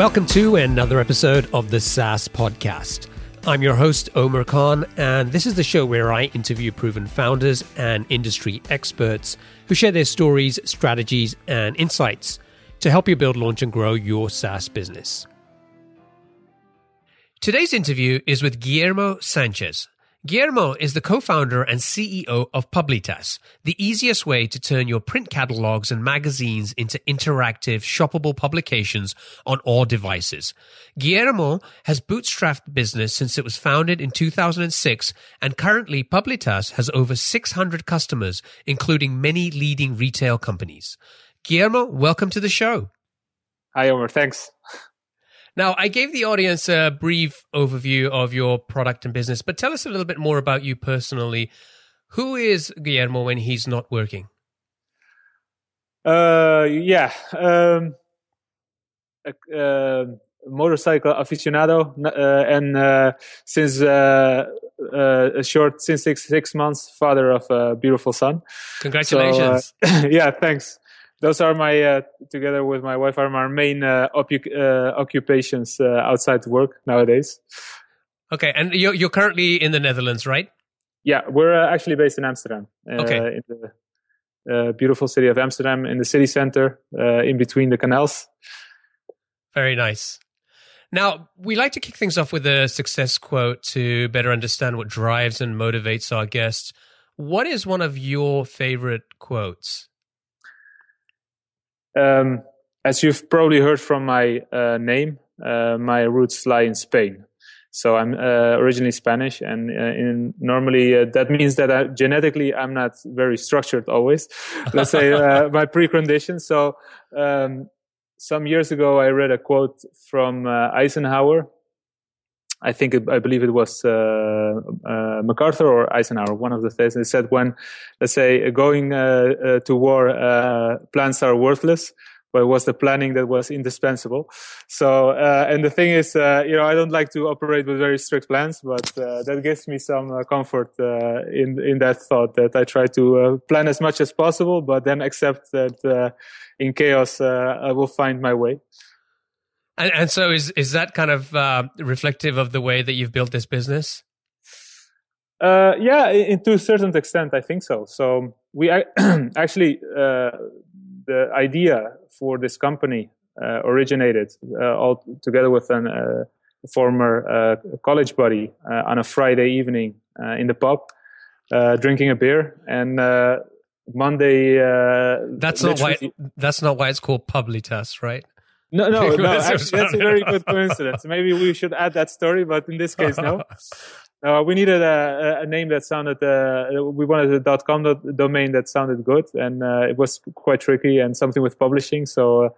Welcome to another episode of the SaaS Podcast. I'm your host, Omer Khan, and this is the show where I interview proven founders and industry experts who share their stories, strategies, and insights to help you build, launch, and grow your SaaS business. Today's interview is with Guillermo Sanchez. Guillermo is the co-founder and CEO of Publitas, the easiest way to turn your print catalogs and magazines into interactive, shoppable publications on all devices. Guillermo has bootstrapped the business since it was founded in 2006, and currently Publitas has over 600 customers, including many leading retail companies. Guillermo, welcome to the show. Hi, Omer. Thanks. Now, I gave the audience a brief overview of your product and business, but tell us a little bit more about you personally. Who is Guillermo when he's not working? Uh, yeah, um, a, uh, motorcycle aficionado, uh, and uh, since uh, uh, a short, since six six months, father of a beautiful son. Congratulations! So, yeah, thanks those are my uh, together with my wife are my main uh, uh, occupations uh, outside work nowadays. Okay, and you're you're currently in the Netherlands, right? Yeah, we're uh, actually based in Amsterdam. Uh, okay, in the beautiful city of Amsterdam, in the city center, in between the canals. Very nice. Now, we like to kick things off with a success quote to better understand what drives and motivates our guests. What is one of your favorite quotes? Um, as you've probably heard from my uh, name, uh, my roots lie in Spain. So I'm uh, originally Spanish, and uh, in, normally uh, that means that I, genetically I'm not very structured always. Let's say uh, my preconditions. So um, some years ago, I read a quote from Eisenhower. I think I believe it was MacArthur or Eisenhower, one of the things. They said when, let's say, going to war, plans are worthless but it was the planning that was indispensable. So, uh, and the thing is, uh, you know, I don't like to operate with very strict plans, but uh, that gives me some uh, comfort uh, in in that thought that I try to uh, plan as much as possible, but then accept that in chaos I will find my way. And, and, so, is is that kind of uh, reflective of the way that you've built this business? Uh, yeah, in, to a certain extent, I think so. So we actually uh, the idea for this company uh, originated uh, all together with a uh, former college buddy on a Friday evening in the pub, drinking a beer, and Monday. that's not why. That's not why it's called Publitas, right? No, no, no. Actually, that's a very good coincidence. Maybe we should add that story, but in this case, no. Uh, we needed a, a, name that sounded. Uh, we wanted a .com domain that sounded good, and uh, it was quite tricky and something with publishing. So, uh,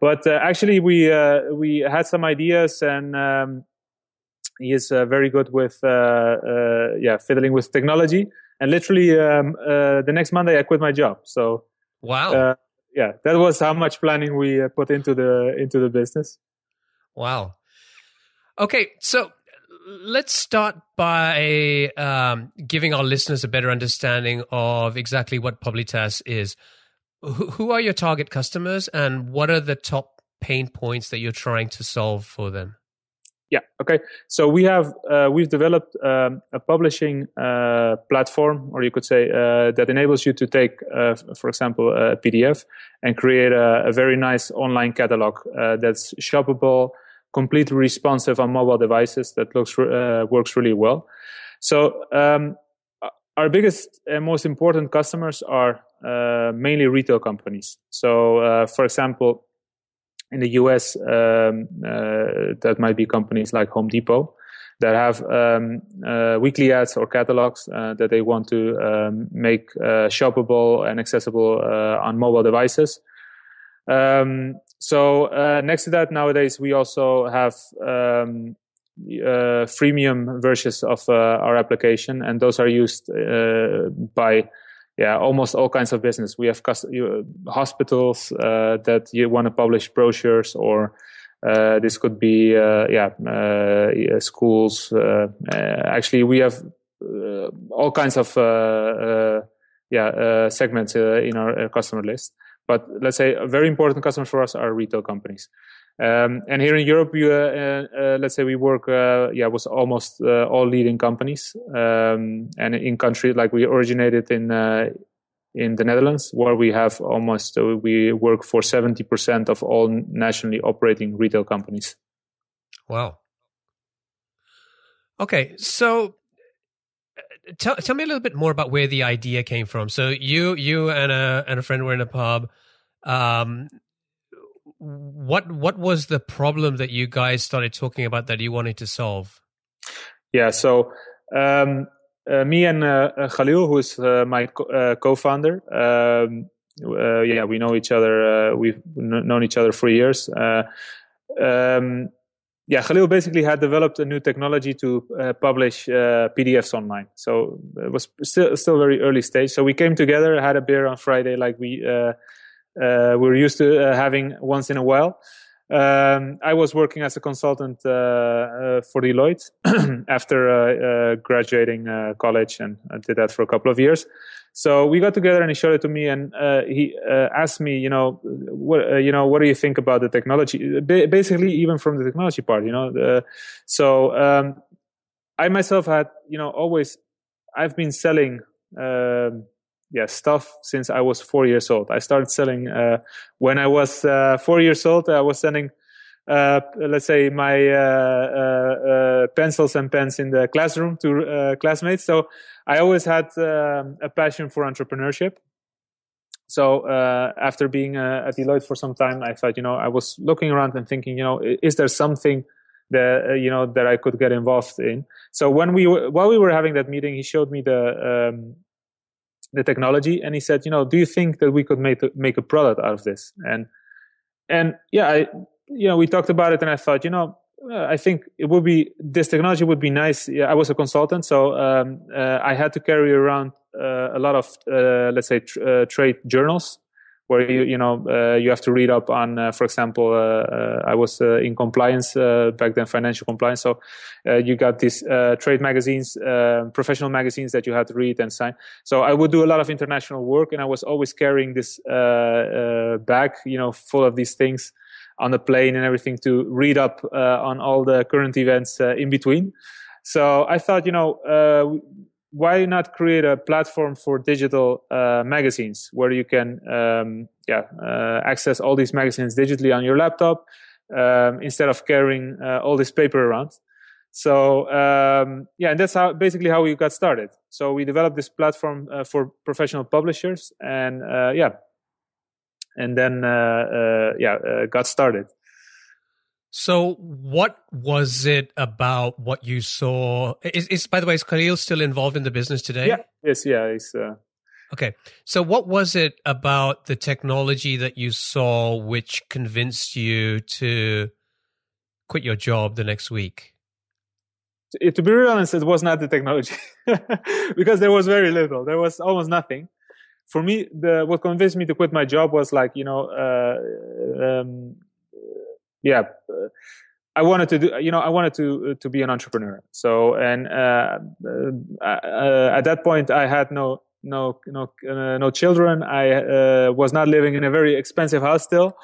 but uh, actually, we uh, we had some ideas, and um, he is very good with yeah fiddling with technology. And literally, um, the next Monday, I quit my job. So, wow, yeah, that was how much planning we put into the into the business. Wow. Okay, so let's start by um, giving our listeners a better understanding of exactly what Publitas is. who are your target customers, and what are the top pain points that you're trying to solve for them? Yeah. Okay. So we have uh, we've developed um, a publishing uh, platform, or you could say uh, that enables you to take, uh, for example, a PDF and create a, a very nice online catalog uh, that's shoppable, completely responsive on mobile devices that looks uh, works really well. So um, our biggest and most important customers are mainly retail companies. So, for example, in the US, um, uh, that might be companies like Home Depot that have um, uh, weekly ads or catalogs uh, that they want to um, make shoppable and accessible on mobile devices. Um, so uh, next to that, nowadays we also have um, uh, freemium versions of uh, our application, and those are used uh, by yeah almost all kinds of business. We have cust- hospitals uh, that you want to publish brochures, or uh, this could be uh, yeah uh, schools. Uh, actually, we have all kinds of yeah segments in our customer list. But let's say a very important customers for us are retail companies. Um, and here in Europe, we, uh, uh, let's say we work, uh, yeah, with almost all leading companies. Um, and in countries like we originated in in the Netherlands, where we have almost we work for seventy percent of all nationally operating retail companies. Wow. Okay, so tell tell me a little bit more about where the idea came from. So you you and a and a friend were in a pub. Um, what what was the problem that you guys started talking about that you wanted to solve? Yeah, so um, uh, me and uh, uh Khalil, who is uh, my co- uh, co-founder, um, uh, yeah, we know each other. we've known each other for years. Um, yeah, Khalil basically had developed a new technology to publish PDFs online. So it was still still very early stage. So we came together, had a beer on Friday, like we we're used to uh, having once in a while. Um, I was working as a consultant uh, uh, for Deloitte after uh, graduating college, and I did that for a couple of years. So we got together, and he showed it to me, and he asked me, you know, what you know, what do you think about the technology? basically, even from the technology part, you know. so um, I myself had, you know, always I've been selling. Yeah stuff since I was four years old. I started selling uh, when I was uh, four years old. I was selling, uh, let's say, my uh, uh, uh, pencils and pens in the classroom to classmates. So I always had um, a passion for entrepreneurship. So after being at Deloitte for some time, I thought, you know, I was looking around and thinking, you know, is there something that you know that I could get involved in? So when we were, while we were having that meeting, he showed me the um, the technology and he said you know do you think that we could make a, make a product out of this? And and yeah i you know we talked about it and i thought you know uh, i think it would be this technology would be nice. Yeah, i was a consultant so um, uh, i had to carry around uh, a lot of uh, let's say tr- uh, trade journals where you you know uh, you have to read up on, uh, for example, uh, uh I was uh, in compliance uh, back then, financial compliance. So you got these trade magazines, professional magazines that you had to read and sign. So I would do a lot of international work, and I was always carrying this bag, you know, full of these things on the plane and everything to read up on all the current events in between. So I thought, you know, why not create a platform for digital uh, magazines where you can um, yeah uh, access all these magazines digitally on your laptop um, instead of carrying uh, all this paper around? So um, yeah and that's how basically how we got started. So we developed this platform uh, for professional publishers and uh, yeah. And then uh, yeah got started so, what was it about what you saw? Is, is by the way, is Khalil still involved in the business today? Yeah. Yes. Yeah. He's. Uh... Okay. So, what was it about the technology that you saw which convinced you to quit your job the next week? To, to be real honest, it was not the technology because there was very little. There was almost nothing. For me, the what convinced me to quit my job was like you know. Uh, um, yeah I wanted to do, you know, I wanted to to be an entrepreneur. So, and uh, uh, uh, at that point, I had no no no uh, no children. I uh, was not living in a very expensive house still.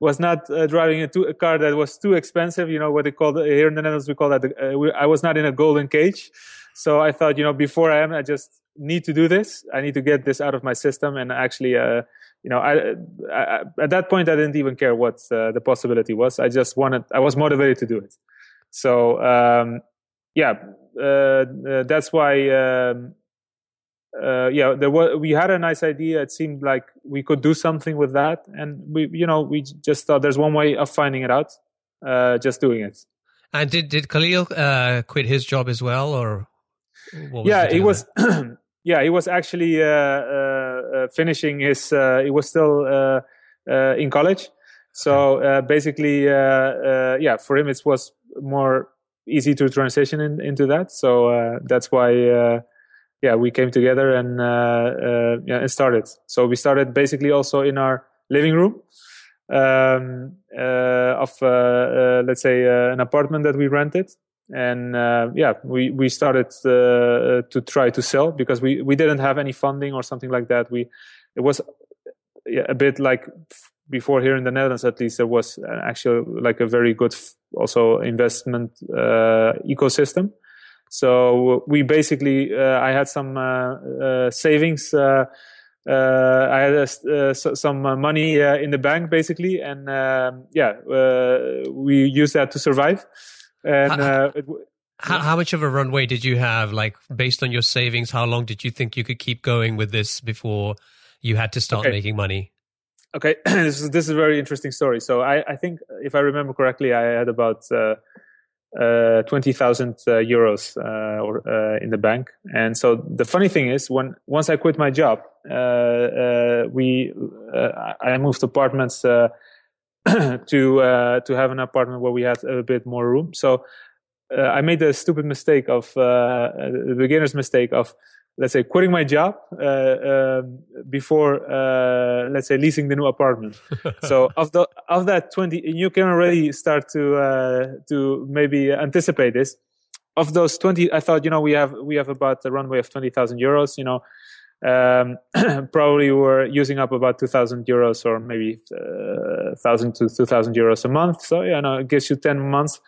Was not uh, driving a, a, car that was too expensive. You know what they call here in the Netherlands. We call that. We, I was not in a golden cage. So I thought, you know, before I am, I just need to do this. I need to get this out of my system and actually you know, I, I, at that point I didn't even care what uh, the possibility was. I just wanted, I was motivated to do it. So um, yeah, uh, uh, that's why. Um, uh, yeah, there was. We had a nice idea. It seemed like we could do something with that, and we, you know, we just thought there's one way of finding it out. Uh, just doing it. And did did Khalil uh, quit his job as well, or? yeah, he was. yeah, he was actually uh, uh, uh, Uh, finishing his. Uh, he was still uh, in college, so basically, yeah, for him it was more easy to transition in, into that. So that's why yeah, we came together and uh, uh, yeah, and started. So we started basically also in our living room um, uh, of let's say an apartment that we rented, and uh, yeah we we started uh, to try to sell because we we didn't have any funding or something like that we it was a bit like before here in the Netherlands, at least, there was actually like a very good also investment uh, ecosystem. So we basically, uh, I had some uh, uh savings. Uh, uh, I had some money in the bank, basically, and um, yeah, we used that to survive. And how, it, how, how much of a runway did you have? Like, based on your savings, how long did you think you could keep going with this before you had to start okay. making money? Okay, this is this is a very interesting story. So I, I think if I remember correctly, I had about uh, uh, twenty thousand uh, euros uh, or, uh, in the bank. And so the funny thing is, when once I quit my job, uh, we I moved apartments to to have an apartment where we had a bit more room. So I made the stupid mistake of the beginner's mistake of let's say quitting my job uh, uh, before uh, let's say leasing the new apartment. So of the of that 20 you can already start to uh, to maybe anticipate this. Of those 20 i thought you know we have we have about a runway of 20000 euros you know um, probably we're using up about 2000 euros or maybe 1000 uh, to 2000 euros a month so you know it gives you 10 months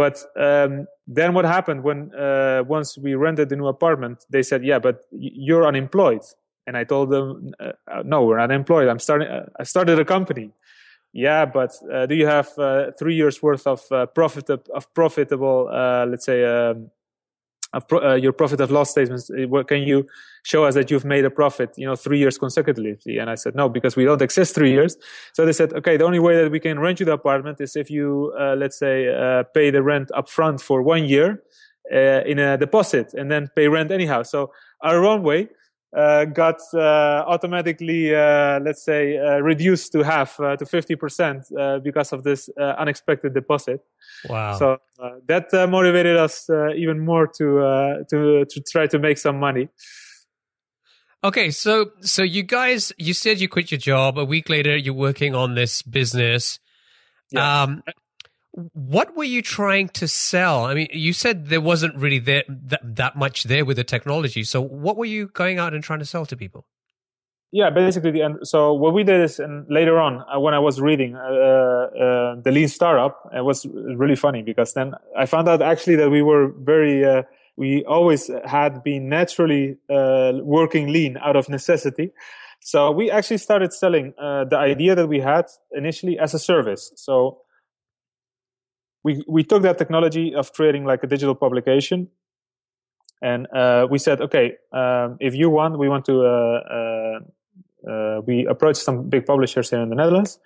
but um, then what happened when uh, once we rented the new apartment, they said, "Yeah, but you're unemployed." And I told them, uh, "No, we're not employed. I'm starting. Uh, I started a company." Yeah, but uh, do you have three years worth of profit of profitable, let's say, um, pro- uh, your profit of loss statements what can you show us that you've made a profit you know three years consecutively? And i said no because we don't exist three years. So they said okay the only way that we can rent you the apartment is if you uh, let's say uh, pay the rent up front for one year uh, in a deposit and then pay rent anyhow. So our own way uh, got uh, automatically, uh, let's say, uh, reduced to half uh, to 50% uh, because of this unexpected deposit. Wow. So that motivated us even more to, to, to try to make some money. Okay, so so you guys, you said you quit your job. A week later, you're working on this business. Yeah. Um, what were you trying to sell? I mean, you said there wasn't really there that, that much there with the technology. So what were you going out and trying to sell to people? Yeah, basically, the, so what we did is, and later on, uh, when I was reading uh, uh, the Lean Startup, it was really funny because then I found out actually that we were very, uh, we always had been naturally uh, working lean out of necessity. So we actually started selling uh, the idea that we had initially as a service. So we we took that technology of creating like a digital publication and uh, we said okay um, if you want we want to uh, uh, uh we approached some big publishers here in the netherlands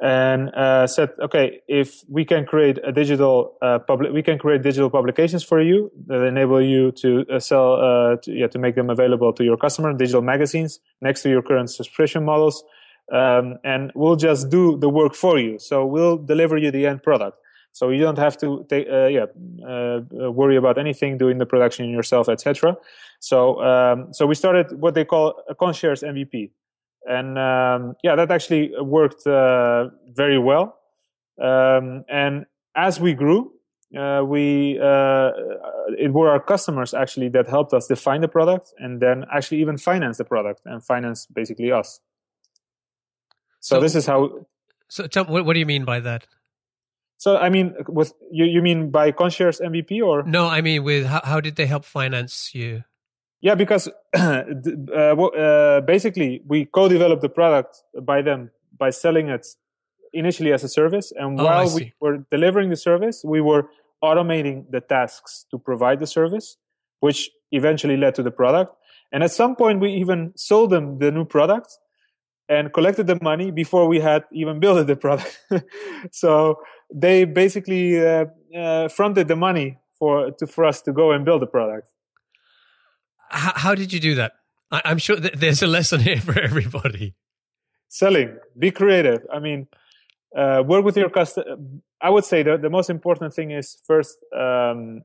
and uh, said okay if we can create a digital uh, public we can create digital publications for you that enable you to sell to, yeah, to make them available to your customer digital magazines next to your current subscription models um, and we'll just do the work for you. So we'll deliver you the end product so you don't have to take, uh, yeah, uh, uh, worry about anything, doing the production yourself, etc. So, um, so we started what they call a concierge MVP, and um, yeah, that actually worked uh, very well. Um, and as we grew, uh, we uh, it were our customers actually that helped us define the product, and then actually even finance the product and finance basically us. So, so this is how. So, tell, what, what do you mean by that? So I mean, with you, you mean by concierge MVP or no? I mean, with how, how did they help finance you? Yeah, because uh, uh, basically we co-developed the product by them by selling it initially as a service, and oh, while we were delivering the service, we were automating the tasks to provide the service, which eventually led to the product. And at some point, we even sold them the new product and collected the money before we had even built the product. so they basically uh, uh, fronted the money for to, for us to go and build the product. How, how did you do that? I, am sure that there's a lesson here for everybody. Selling, be creative. I mean, uh, work with your customer. I would say that the most important thing is first um,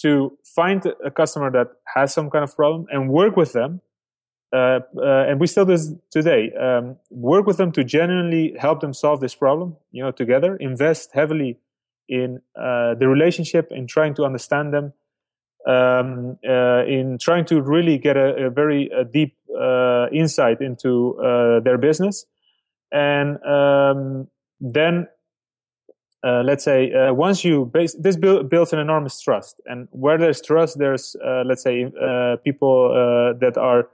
to find a customer that has some kind of problem and work with them uh, uh, and we still do this today. Um, work with them to genuinely help them solve this problem. You know, together, invest heavily in uh, the relationship, in trying to understand them, um, uh, in trying to really get a, a very a deep uh, insight into their business, and um, then let's say once you base this build, builds an enormous trust and where there's trust there's let's say people that are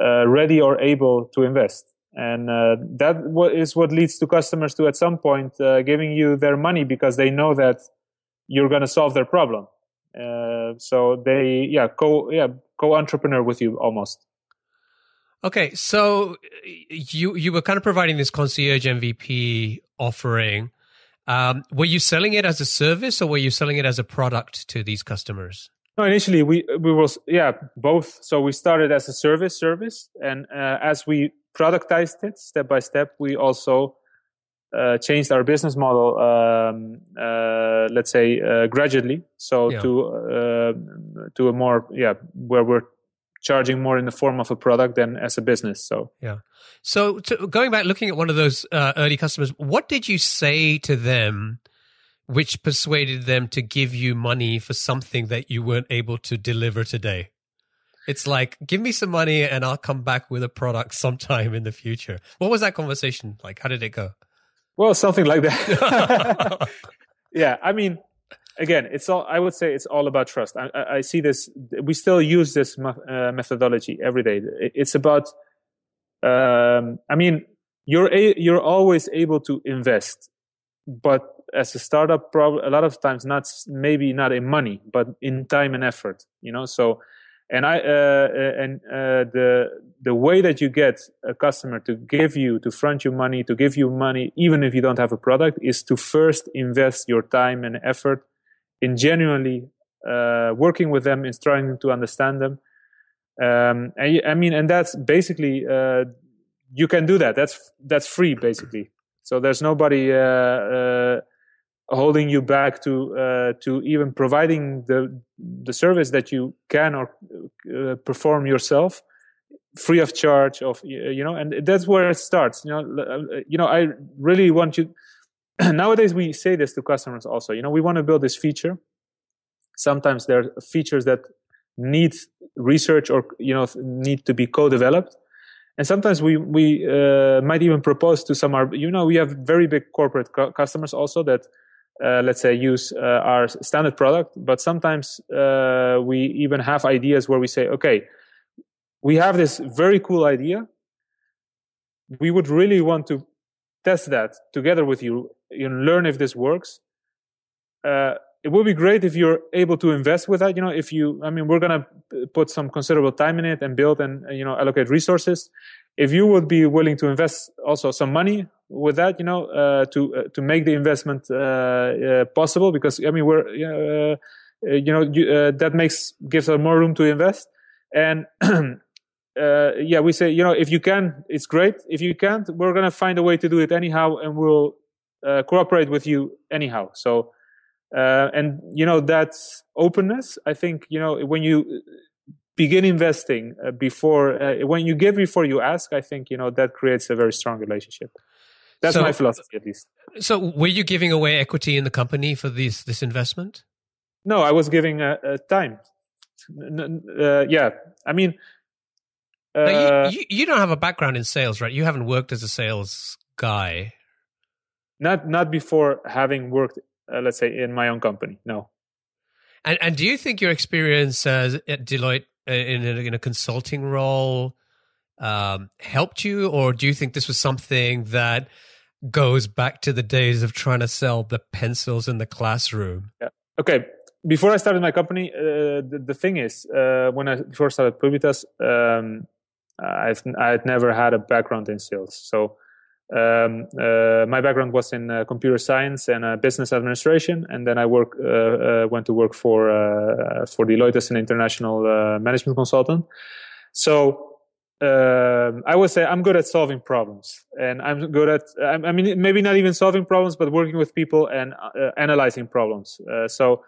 uh, ready or able to invest and that is what leads to customers to at some point giving you their money because they know that you're going to solve their problem so they yeah co yeah co entrepreneur with you almost Okay, so you you were kind of providing this concierge MVP offering. Um, were you selling it as a service or were you selling it as a product to these customers? No, initially we we were yeah both. So we started as a service service, and uh, as we productized it step by step, we also uh, changed our business model. Um, uh, let's say uh, gradually, so yeah. to uh, to a more yeah where we're charging more in the form of a product than as a business. So yeah. So to, going back, looking at one of those uh, early customers, what did you say to them, which persuaded them to give you money for something that you weren't able to deliver today? It's like, give me some money and I'll come back with a product sometime in the future. What was that conversation like? How did it go? Well, something like that. yeah, I mean, again, it's all. I would say it's all about trust. I, I see this. We still use this uh, methodology every day. It's about. Um, I mean, you're a, you're always able to invest, but as a startup, probably a lot of times not maybe not in money, but in time and effort. You know, so and I uh, and uh, the the way that you get a customer to give you to front you money to give you money even if you don't have a product is to first invest your time and effort in genuinely uh, working with them, in trying to understand them. Um, and, I mean, and that's basically uh, you can do that. That's that's free basically. So there's nobody uh, uh holding you back to uh, to even providing the the service that you can or uh, perform yourself free of charge of you know and that's where it starts you know you know i really want you nowadays we say this to customers also you know we want to build this feature. Sometimes there are features that need research or you know need to be co-developed. And sometimes we we uh, might even propose to some our you know we have very big corporate cu- customers also that uh, let's say use uh, our standard product but sometimes uh, we even have ideas where we say okay we have this very cool idea we would really want to test that together with you know, learn if this works. Uh, it would be great if you're able to invest with that. You know, if you, I mean, we're gonna put some considerable time in it and build and you know allocate resources. If you would be willing to invest also some money with that, you know, uh, to uh, to make the investment uh, uh, possible, because I mean, we're uh, you know you, that makes gives us more room to invest and. uh, yeah, we say, you know, if you can, it's great. If you can't, we're to find a way to do it anyhow, and we'll uh, cooperate with you anyhow. So, uh, and you know that openness. I think you know when you begin investing uh, before uh, when you give before you ask. I think you know that creates a very strong relationship. That's so, my philosophy, at least. So, were you giving away equity in the company for this this investment? No, I was giving uh, uh, time. yeah, I mean. You, you, you don't have a background in sales, right? You haven't worked as a sales guy, not not before having worked, uh, let's say, in my own company. No. And and do you think your experience at Deloitte uh, in a, in a consulting role um, helped you, or do you think this was something that goes back to the days of trying to sell the pencils in the classroom? Yeah. Okay. Before I started my company, uh, the, the, thing is, uh, when I first started Publitas, um, I've I had never had a background in sales, so um, uh, my background was in uh, computer science and uh, business administration, and then I work uh, uh, went to work for uh, for Deloitte as an international management consultant. So um, I would say I'm good at solving problems, and I'm good at I mean maybe not even solving problems, but working with people and analyzing problems. so.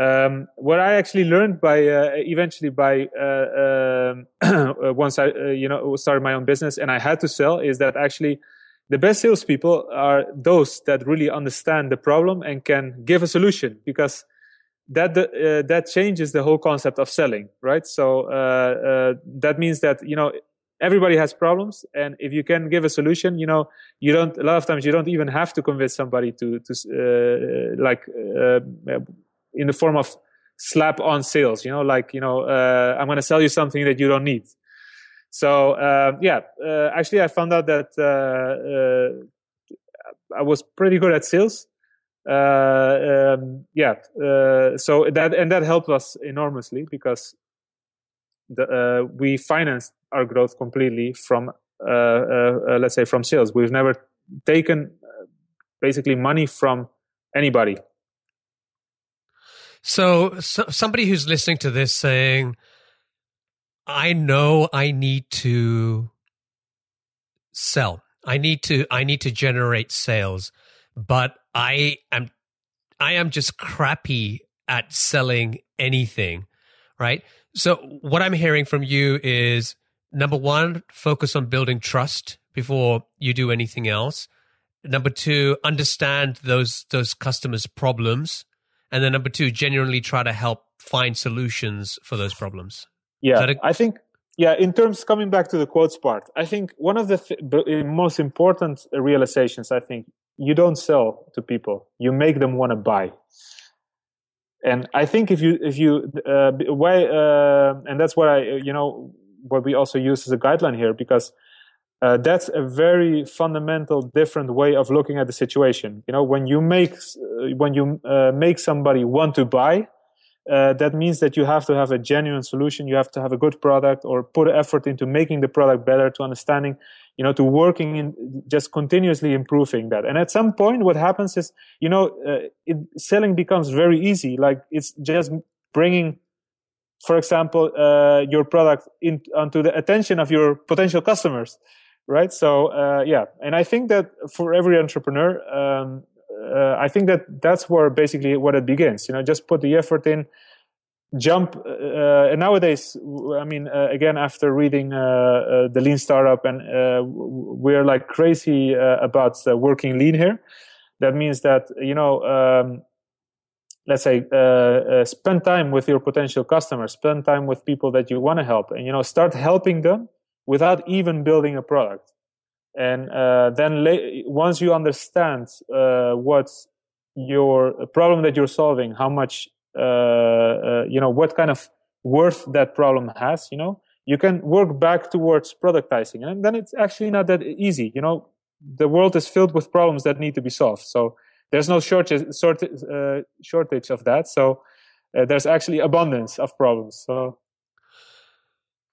Um, what I actually learned by eventually by um, once I you know started my own business and I had to sell is that actually the best salespeople are those that really understand the problem and can give a solution because that uh, that changes the whole concept of selling, right? So uh, uh, that means that you know everybody has problems and if you can give a solution you know you don't a lot of times you don't even have to convince somebody to to uh, like uh, in the form of slap on sales you know like you know uh, i'm going to sell you something that you don't need so uh, yeah uh, actually i found out that uh, i was pretty good at sales um, yeah so that and that helped us enormously because the, we financed our growth completely from uh, uh, uh, let's say from sales. We've never taken basically money from anybody. So, so somebody who's listening to this saying, "I know I need to sell. I need to I need to generate sales, but I am I am just crappy at selling anything." Right? So what I'm hearing from you is number one, focus on building trust before you do anything else. Number two, understand those those customers' problems, and then number two, genuinely try to help find solutions for those problems. Yeah, a- I think yeah. In terms coming back to the quotes part, I think one of the th- most important realizations. I think you don't sell to people; you make them want to buy and I think if you if you uh, why uh, and that's what I you know what we also use as a guideline here because uh, that's a very fundamental different way of looking at the situation. You know, when you make uh, when you uh, make somebody want to buy, uh, that means that you have to have a genuine solution. You have to have a good product or put effort into making the product better, to understanding you know, to working in just continuously improving that. And at some point, what happens is, you know, uh, it, selling becomes very easy. Like it's just bringing, for example, uh, your product in, onto the attention of your potential customers, right? So, uh, yeah. And I think that for every entrepreneur, um, uh, I think that that's where basically what it begins. You know, just put the effort in jump uh, and nowadays i mean uh, again after reading uh, uh the lean startup and uh, we're like crazy uh, about working lean here that means that you know um, let's say spend time with your potential customers spend time with people that you want to help and you know start helping them without even building a product and then la- once you understand what your problem that you're solving how much uh, uh, you know what kind of worth that problem has you know you can work back towards productizing. And then it's actually not that easy you know. The world is filled with problems that need to be solved. So there's no shortage uh, shortage of that. So uh, there's actually abundance of problems. So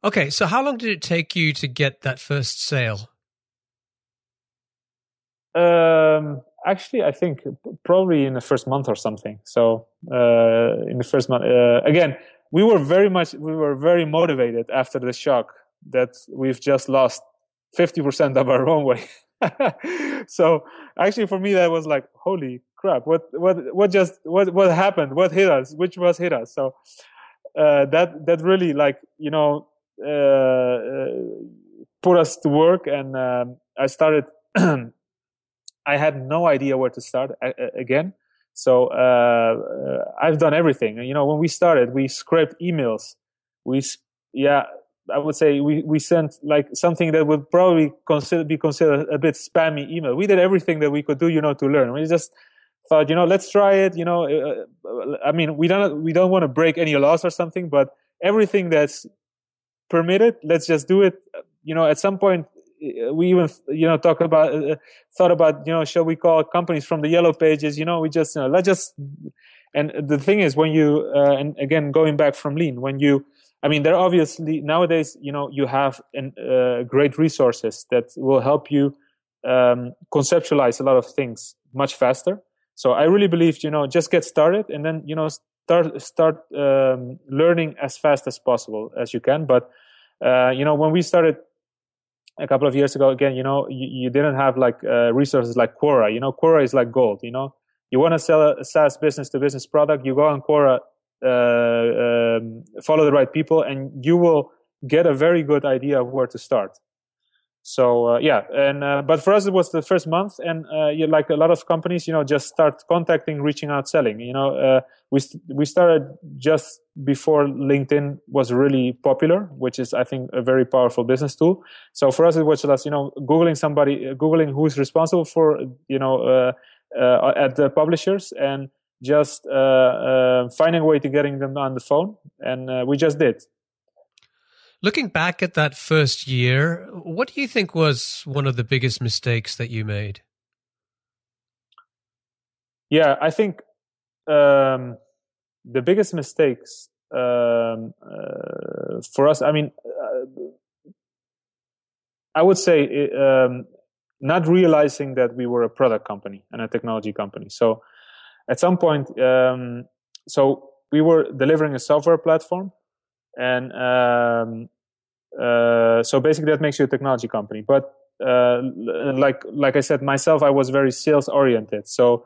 okay so how long did it take you to get that first sale um actually i think probably in the first month or something. So uh, in the first month uh, again we were very much we were very motivated after the shock that we've just lost 50% of our runway. So actually for me that was like holy crap what what what just what what happened? What hit us? Which was hit us? So uh, that that really like you know uh, uh, put us to work and um, i started I had no idea where to start again. So uh, uh, I've done everything. You know, when we started, we scraped emails. We, yeah, I would say we, we sent like something that would probably consider be considered a bit spammy email. We did everything that we could do, you know, to learn. We just thought, you know, let's try it. You know, uh, I mean, we don't we don't want to break any laws or something, but everything that's permitted, let's just do it. You know, at some point, we even you know talk about uh, thought about you know shall we call companies from the yellow pages you know we just you know, let's just and the thing is when you uh, and again going back from lean when you i mean there obviously nowadays you know you have an, uh, great resources that will help you um, conceptualize a lot of things much faster. So i really believe you know just get started and then you know start start um, learning as fast as possible as you can. But uh, you know when we started a couple of years ago again you know you, you didn't have like uh, resources like quora. You know quora is like gold you know? You want to sell a saas business to business product you go on quora uh, um, follow the right people and you will get a very good idea of where to start so uh, yeah and uh, but for us it was the first month and uh, like a lot of companies you know just start contacting reaching out selling you know uh, we st- we started just before linkedin was really popular which is i think a very powerful business tool. So for us it was just you know googling somebody googling who's responsible for you know uh, uh, at the publishers and just finding a way to getting them on the phone and we just did Looking back at that first year, what do you think was one of the biggest mistakes that you made? Yeah, I think um, the biggest mistakes um, uh, for us, I mean, uh, I would say um, not realizing that we were a product company and a technology company. So at some point, um, so we were delivering a software platform and um, uh, so basically that makes you a technology company. But uh, like like i said myself i was very sales oriented. So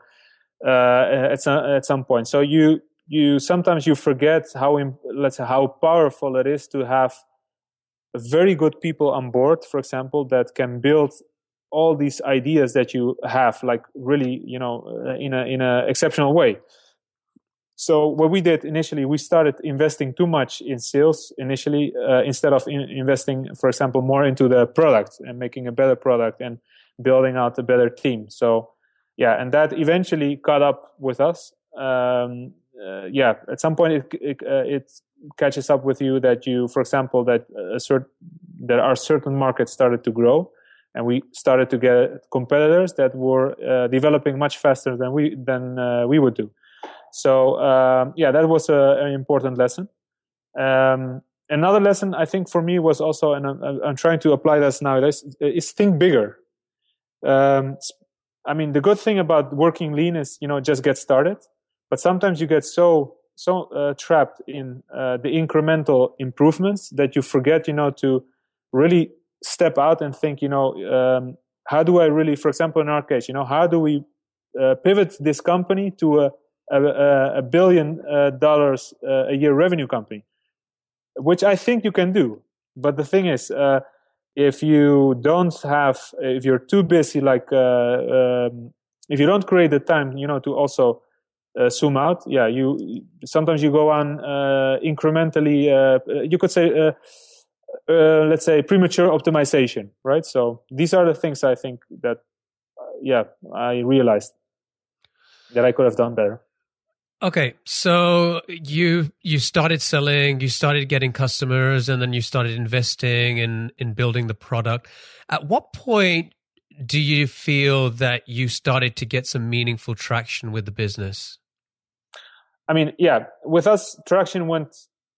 uh, at some at some point. So you you sometimes you forget how let's say how powerful it is to have very good people on board for example that can build all these ideas that you have like really you know uh, in a in a exceptional way so what we did initially, we started investing too much in sales initially uh, instead of in investing, for example, more into the product and making a better product and building out a better team. So yeah, and that eventually caught up with us. Um, uh, yeah, at some point it it, uh, it, catches up with you that you, for example, that a certain there are certain markets started to grow, and we started to get competitors that were uh, developing much faster than we than uh, we would do. So um, yeah, that was a, an important lesson. Um, another lesson I think for me was also, and I'm, I'm trying to apply this nowadays, is think bigger. Um, I mean, the good thing about working lean is you know just get started, but sometimes you get so so uh, trapped in uh, the incremental improvements that you forget you know to really step out and think you know um, how do I really, for example, in our case, you know how do we uh, pivot this company to a a, a billion uh, dollars uh, a year revenue company, which I think you can do. But the thing is, uh, if you don't have, if you're too busy, like um, if you don't create the time, you know, to also uh, zoom out, yeah, you sometimes you go on uh, incrementally. Uh, you could say, let's say, premature optimization, right? So these are the things I think that, yeah, I realized that I could have done better. Okay, so you you started selling, you started getting customers, and then you started investing in in building the product. At what point do you feel that you started to get some meaningful traction with the business? I mean, yeah, with us, traction went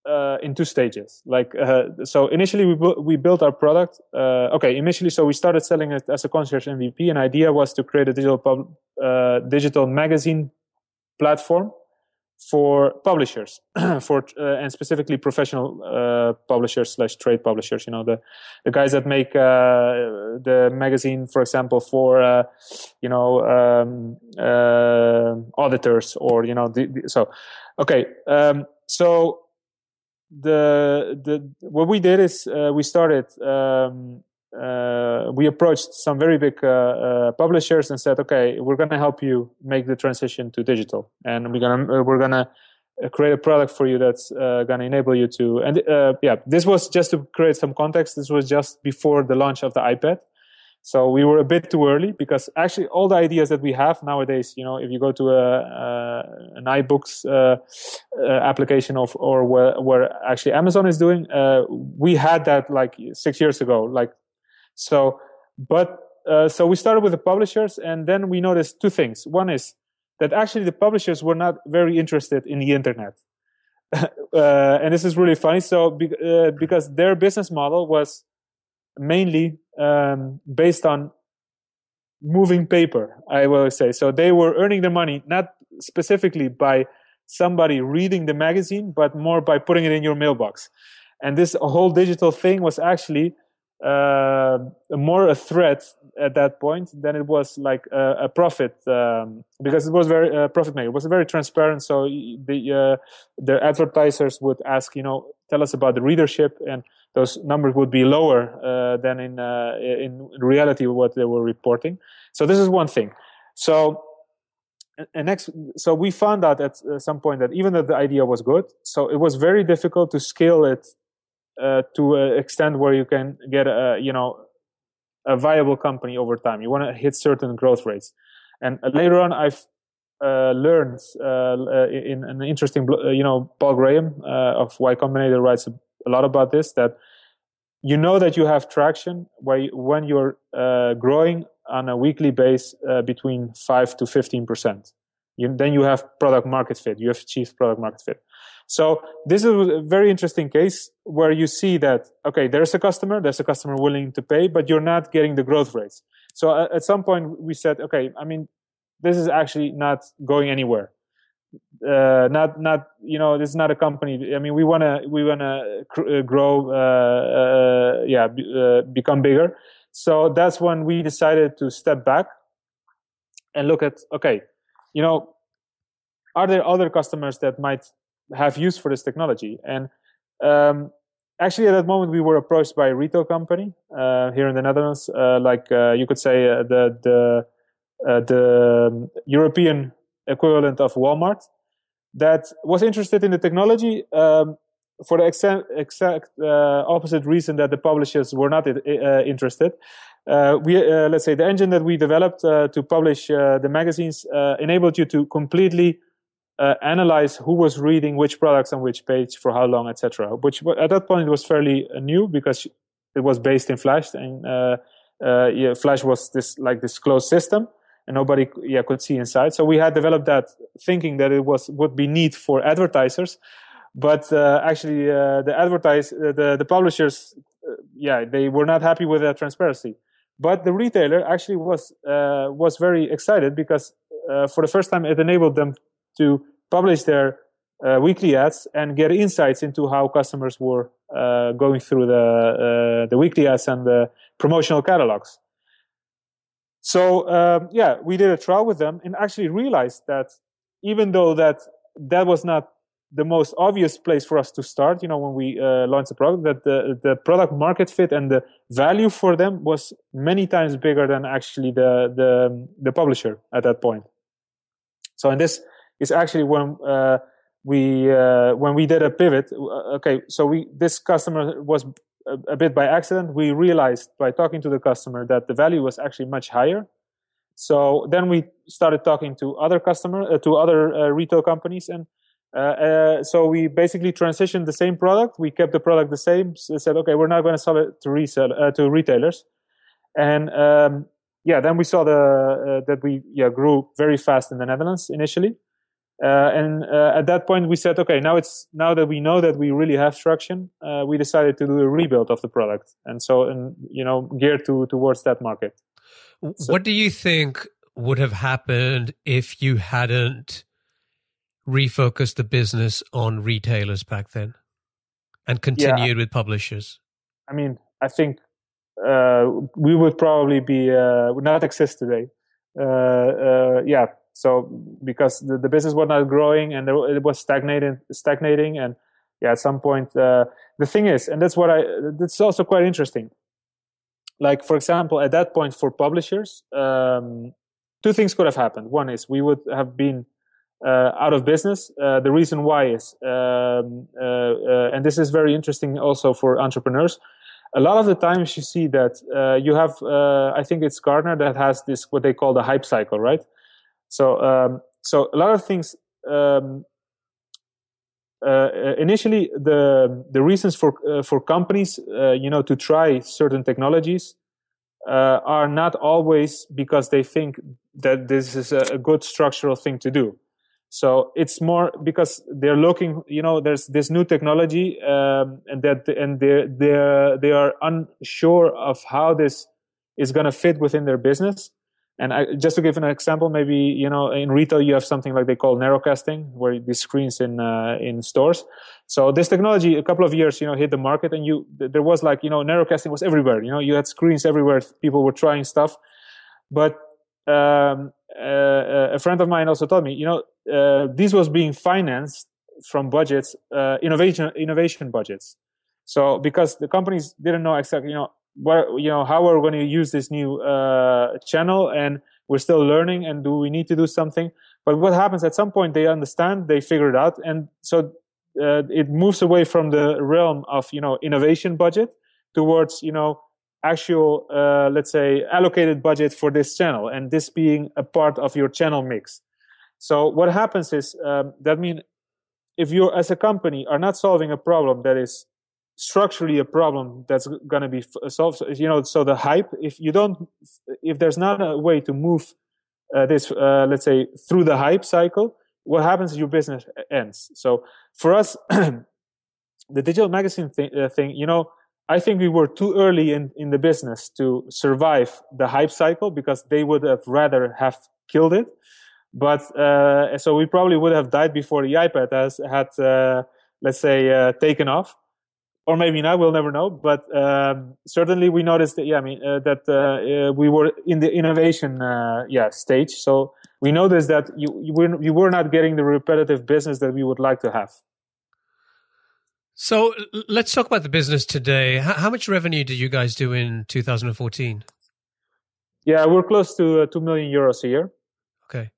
uh, in two stages. Like, uh, so initially we bu- we built our product. Uh, okay, initially, so we started selling it as a concierge MVP. An idea was to create a digital pub- uh, digital magazine platform for publishers for uh, and specifically professional uh, publishers slash trade publishers you know the the guys that make uh, the magazine for example for uh, you know um, uh, auditors or you know the, the, so okay um, so the the what we did is uh, we started um, uh, we approached some very big uh, uh, publishers and said, "Okay, we're going to help you make the transition to digital, and we're going to we're going to create a product for you that's uh, going to enable you to." And uh, yeah, this was just to create some context. This was just before the launch of the iPad, so we were a bit too early because actually all the ideas that we have nowadays, you know, if you go to a, a an iBooks application of or where, where actually Amazon is doing, we had that like six years ago, like so, but uh, so we started with the publishers, and then we noticed two things. One is that actually the publishers were not very interested in the internet. uh, and this is really funny. So, be, uh, because their business model was mainly um, based on moving paper, I will say. So they were earning their money not specifically by somebody reading the magazine, but more by putting it in your mailbox. And this whole digital thing was actually uh, more a threat at that point than it was like a, a profit um, because it was very uh, profit maker. It was very transparent. So the uh, the advertisers would ask, you know, tell us about the readership, and those numbers would be lower uh, than in uh, in reality what they were reporting. So this is one thing. So and next, so we found out at uh, some point that even though the idea was good, so it was very difficult to scale it uh, to an extent where you can get a you know a viable company over time. You want to hit certain growth rates, and uh, later on, I've uh, learned uh, in an interesting, uh, you know, Paul Graham uh, of Y Combinator writes a lot about this. That you know that you have traction when you're growing on a weekly base between five to fifteen percent. You, then you have product market fit. You have achieved product market fit. So this is a very interesting case where you see that, okay, there's a customer, there's a customer willing to pay, but you're not getting the growth rates. So uh, at some point we said, okay, I mean, this is actually not going anywhere. Uh, not, not, you know, this is not a company. I mean, we want to, we want to cr- uh, grow, uh, uh yeah, b- uh, become bigger. So that's when we decided to step back and look at, okay, you know, are there other customers that might have use for this technology. And um, actually, at that moment, we were approached by a retail company uh, here in the Netherlands, uh, like uh, you could say uh, the the uh, the European equivalent of Walmart, that was interested in the technology. Um, for the exact, exact uh, opposite reason that the publishers were not interested, we let's say the engine that we developed to publish the magazines enabled you to completely uh, analyze who was reading which products on which page for how long, etc. Which at that point was fairly uh, new because it was based in Flash, and uh, uh, yeah, Flash was this like this closed system, and nobody yeah could see inside. So we had developed that thinking that it was would be neat for advertisers, but uh, actually uh, the advertise the the publishers yeah they were not happy with that transparency. But the retailer actually was was very excited because for the first time it enabled them to publish their uh, weekly ads and get insights into how customers were uh, going through the uh, the weekly ads and the promotional catalogs. So um, yeah, we did a trial with them and actually realized that even though that that was not the most obvious place for us to start, you know, when we uh, launched the product, that the the product market fit and the value for them was many times bigger than actually the the the publisher at that point. So in this is actually when uh, we uh, when we did a pivot. Uh, okay, so we this customer was a, a, bit by accident. We realized by talking to the customer that the value was actually much higher. So then we started talking to other customer uh, to other uh, retail companies and. Uh, so we basically transitioned the same product. We kept the product the same. So said, okay, we're not going to sell it to resell to retailers, and um, yeah, then we saw the that we yeah grew very fast in the Netherlands initially, uh, and uh, at that point, we said, okay, now it's now that we know that we really have traction, uh, we decided to do a rebuild of the product, and so and you know geared to towards that market. So, what do you think would have happened if you hadn't refocused the business on retailers back then, and continued yeah, with publishers? I mean, I think uh, we would probably be uh, would not exist today. Uh, yeah, so because the, the business was not growing and there, it was stagnating, stagnating, and yeah, at some point, uh, the thing is, and that's what I, that's also quite interesting. Like for example, at that point for publishers, um, two things could have happened. One is we would have been uh, out of business. Uh, the reason why is, um, uh, uh and this is very interesting also for entrepreneurs. A lot of the times you see that uh, you have, uh, I think it's Gartner that has this what they call the hype cycle, right? So um, so a lot of things. Um, uh, initially, the the reasons for uh, for companies, uh, you know, to try certain technologies uh, are not always because they think that this is a, a good structural thing to do. So it's more because they're looking, you know, there's this new technology, um, and that and they they they are unsure of how this is going to fit within their business, And I, just to give an example, maybe you know in retail you have something like they call narrowcasting, where these screens in uh, in stores. So this technology, a couple of years, you know, hit the market, and you there was like you know narrowcasting was everywhere. You know, you had screens everywhere. People were trying stuff, but um, uh, a friend of mine also told me, you know, uh, this was being financed from budgets, uh, innovation innovation budgets. So because the companies didn't know exactly, you know, what you know how are we going to use this new uh, channel and we're still learning and do we need to do something but what happens at some point they understand they figure it out and so uh, it moves away from the realm of you know innovation budget towards you know actual uh, let's say allocated budget for this channel and this being a part of your channel mix so what happens is um, that mean if you as a company are not solving a problem that is structurally a problem that's going to be solved. You know, so the hype, if you don't, if there's not a way to move uh, this, uh, let's say, through the hype cycle, what happens is your business ends. So for us, the digital magazine uh, thing, you know, I think we were too early in, in the business to survive the hype cycle because they would have rather have killed it. But uh, so we probably would have died before the iPad has had, uh, let's say, uh, taken off or maybe not. We'll never know. But um, certainly, we noticed that. Yeah, I mean uh, that uh, uh, we were in the innovation yeah stage. So we noticed that you you were, you were not getting the repetitive business that we would like to have. So let's talk about the business today. How, much revenue did you guys do in 2014? Yeah, we're close to uh, two million euros a year. Okay,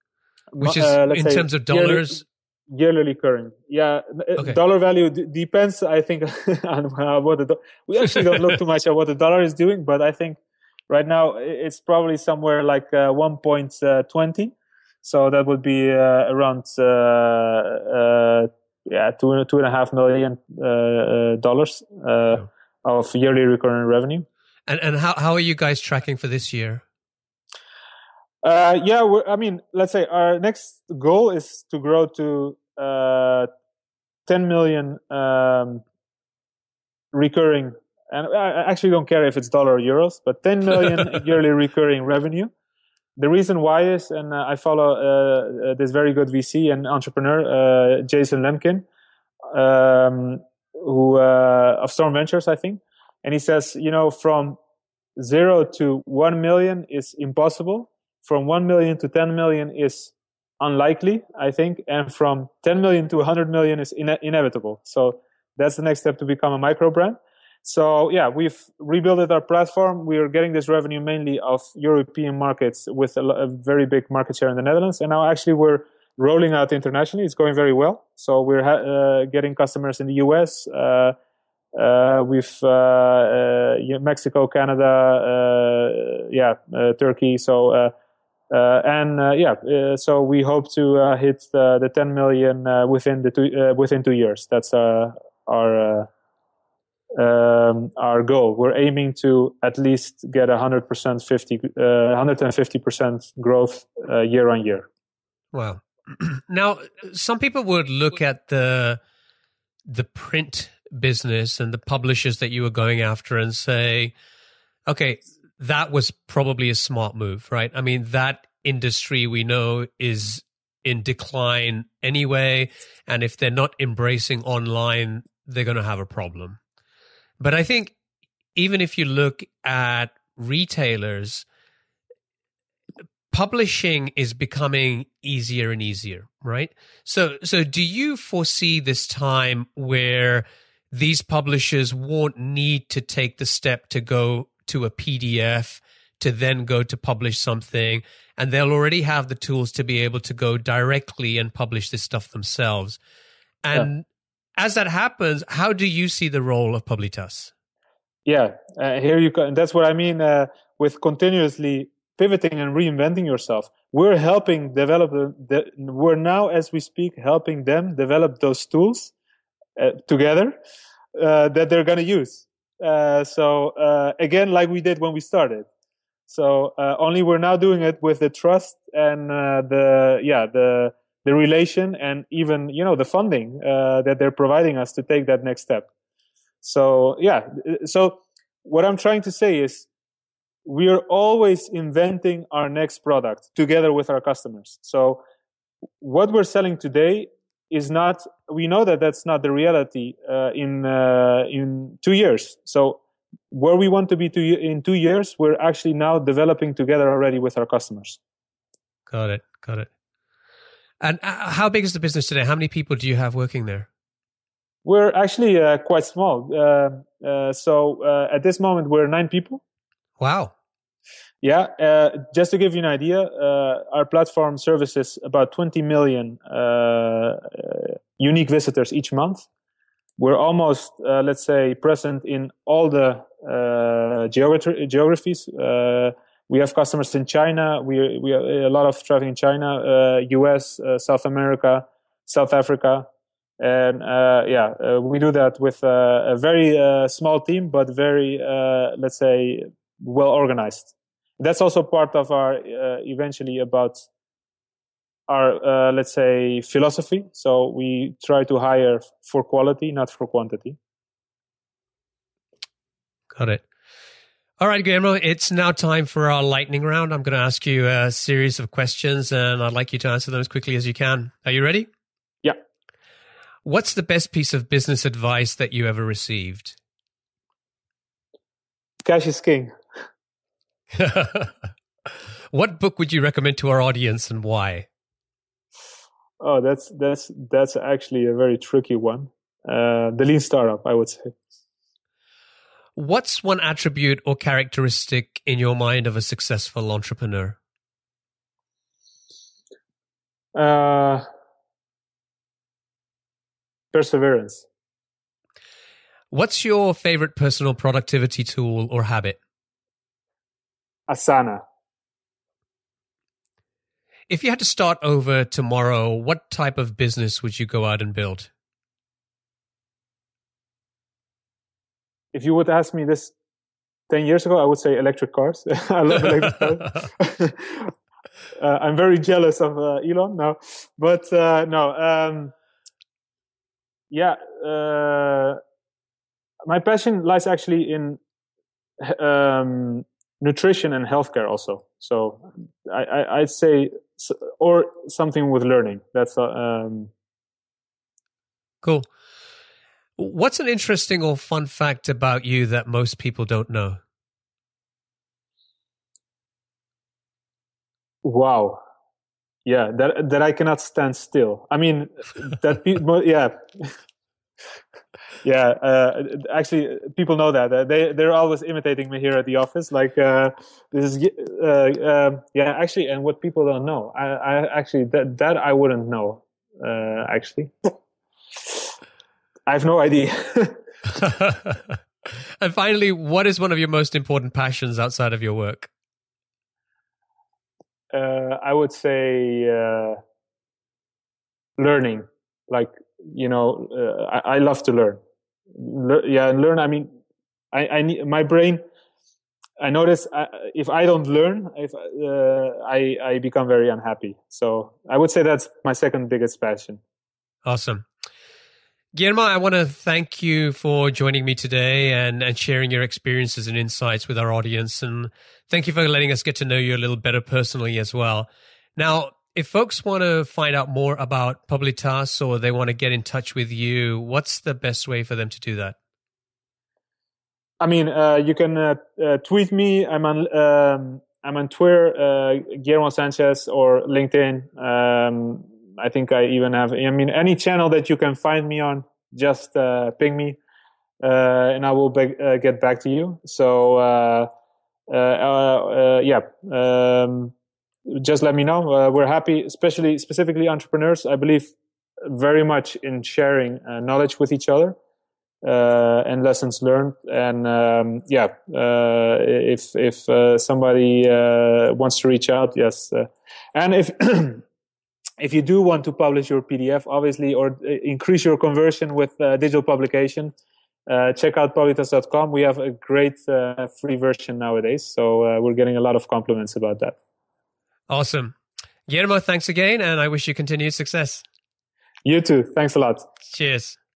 which is uh, in terms of dollars yearly recurring yeah uh, okay. dollar value d- depends i think on uh, what the do- we actually don't look too much at what the dollar is doing but i think right now it's probably somewhere like uh, 1.20 so that would be uh, around uh, uh, yeah two and two and a half million dollars of yearly recurring revenue. And and how how are you guys tracking for this year? Uh, yeah, I mean, let's say our next goal is to grow to uh, 10 million um, recurring, and I actually don't care if it's dollar or euros, but 10 million yearly recurring revenue. The reason why is, and uh, I follow uh, uh, this very good VC and entrepreneur, Jason Lemkin, um, who of Storm Ventures, I think, and he says, you know, from zero to one million is impossible from 1 million to 10 million is unlikely, I think, and from 10 million to 100 million is ine- inevitable. So that's the next step to become a micro brand. So yeah, we've rebuilt our platform. We are getting this revenue mainly of European markets with a, a, very big market share in the Netherlands, and now actually we're rolling out internationally. It's going very well. So we're ha- uh, getting customers in the US. Uh, uh, uh, uh, Mexico, Canada, uh, yeah, Turkey. So and yeah, so we hope to hit the 10 million within the two, within two years. That's our um, our goal. We're aiming to at least get 100% 50 150% growth year on year. Wow. now, some people would look at the the print business and the publishers that you were going after and say, okay, that was probably a smart move, right? I mean, that industry we know is in decline anyway. And if they're not embracing online, they're going to have a problem. But I think even if you look at retailers, publishing is becoming easier and easier, right? So, so do you foresee this time where these publishers won't need to take the step to go to a PDF to then go to publish something and they'll already have the tools to be able to go directly and publish this stuff themselves. And yeah. As that happens, how do you see the role of Publitas? Yeah, uh, here you go. And that's what I mean uh, with continuously pivoting and reinventing yourself. We're helping develop, the, we're now, as we speak, helping them develop those tools uh, together uh, that they're going to use. Uh, so uh, again, like we did when we started, so only we're now doing it with the trust and the yeah the the relation and even you know the funding uh, that they're providing us to take that next step. So yeah, so what I'm trying to say is we are always inventing our next product together with our customers. So what we're selling today is not. We know that that's not the reality uh, in uh, in two years. So where we want to be in two years, we're actually now developing together already with our customers. Got it. Got it. And uh, how big is the business today? How many people do you have working there? We're actually uh, quite small. Uh, uh so uh, at this moment, we're nine people. Wow. Yeah. Uh, just to give you an idea, our platform services about 20 million unique visitors each month. We're almost, let's say, present in all the geographies we have customers in China. We we have a lot of traffic in China, uh, U.S., uh, South America, South Africa, and uh, yeah, uh, we do that with uh, a very uh, small team, but very let's say well organized. That's also part of our eventually about our let's say philosophy. So we try to hire for quality, not for quantity. Got it. All right, Guillermo, it's now time for our lightning round. I'm going to ask you a series of questions and I'd like you to answer them as quickly as you can. Are you ready? Yeah. What's the best piece of business advice that you ever received? Cash is king. what book would you recommend to our audience and why? Oh, that's that's that's actually a very tricky one. Uh, the Lean Startup, I would say. What's one attribute or characteristic in your mind of a successful entrepreneur? Uh, perseverance. What's your favorite personal productivity tool or habit? Asana. If you had to start over tomorrow, what type of business would you go out and build? If you would ask me this 10 years ago, I would say electric cars. I love electric cars. uh, I'm very jealous of uh, Elon now, but uh, no, um, yeah, uh, my passion lies actually in um, nutrition and healthcare also. So I, I, would say, or something with learning. That's uh, um, cool. What's an interesting or fun fact about you that most people don't know? Wow. Yeah, that that I cannot stand still. I mean, that people, yeah, yeah. Uh, actually, people know that uh, they they're always imitating me here at the office. Like uh, this is, uh, um, yeah. Actually, and what people don't know, I, I actually that that I wouldn't know. Uh, actually. I have no idea. and finally, what is one of your most important passions outside of your work? Uh, I would say uh, learning. Like you know, uh, I, I, love to learn. Le- yeah, and learn. I mean, I, I need my brain. I notice I, uh, if I don't learn, if uh, I I become very unhappy. So I would say that's my second biggest passion. Awesome. Guillermo, I want to thank you for joining me today and, and sharing your experiences and insights with our audience. And thank you for letting us get to know you a little better personally as well. Now, if folks want to find out more about Publitas or they want to get in touch with you, what's the best way for them to do that? I mean, uh, you can uh, uh, tweet me. I'm on um, I'm on Twitter, uh, Guillermo Sanchez, or LinkedIn. Um, I think I even have. I mean, any channel that you can find me on, just uh, ping me, uh, and I will be- uh, get back to you. So uh, uh, uh, yeah, um, just let me know. we're happy, especially specifically entrepreneurs. I believe very much in sharing knowledge with each other. and lessons learned. And um, yeah, if if somebody wants to reach out, yes. and if if you do want to publish your PDF, obviously, or uh, increase your conversion with uh, digital publication, uh, check out publitas.com. We have a great uh, free version nowadays, so uh, we're getting a lot of compliments about that. Awesome. Guillermo, thanks again, and I wish you continued success. You too. Thanks a lot. Cheers.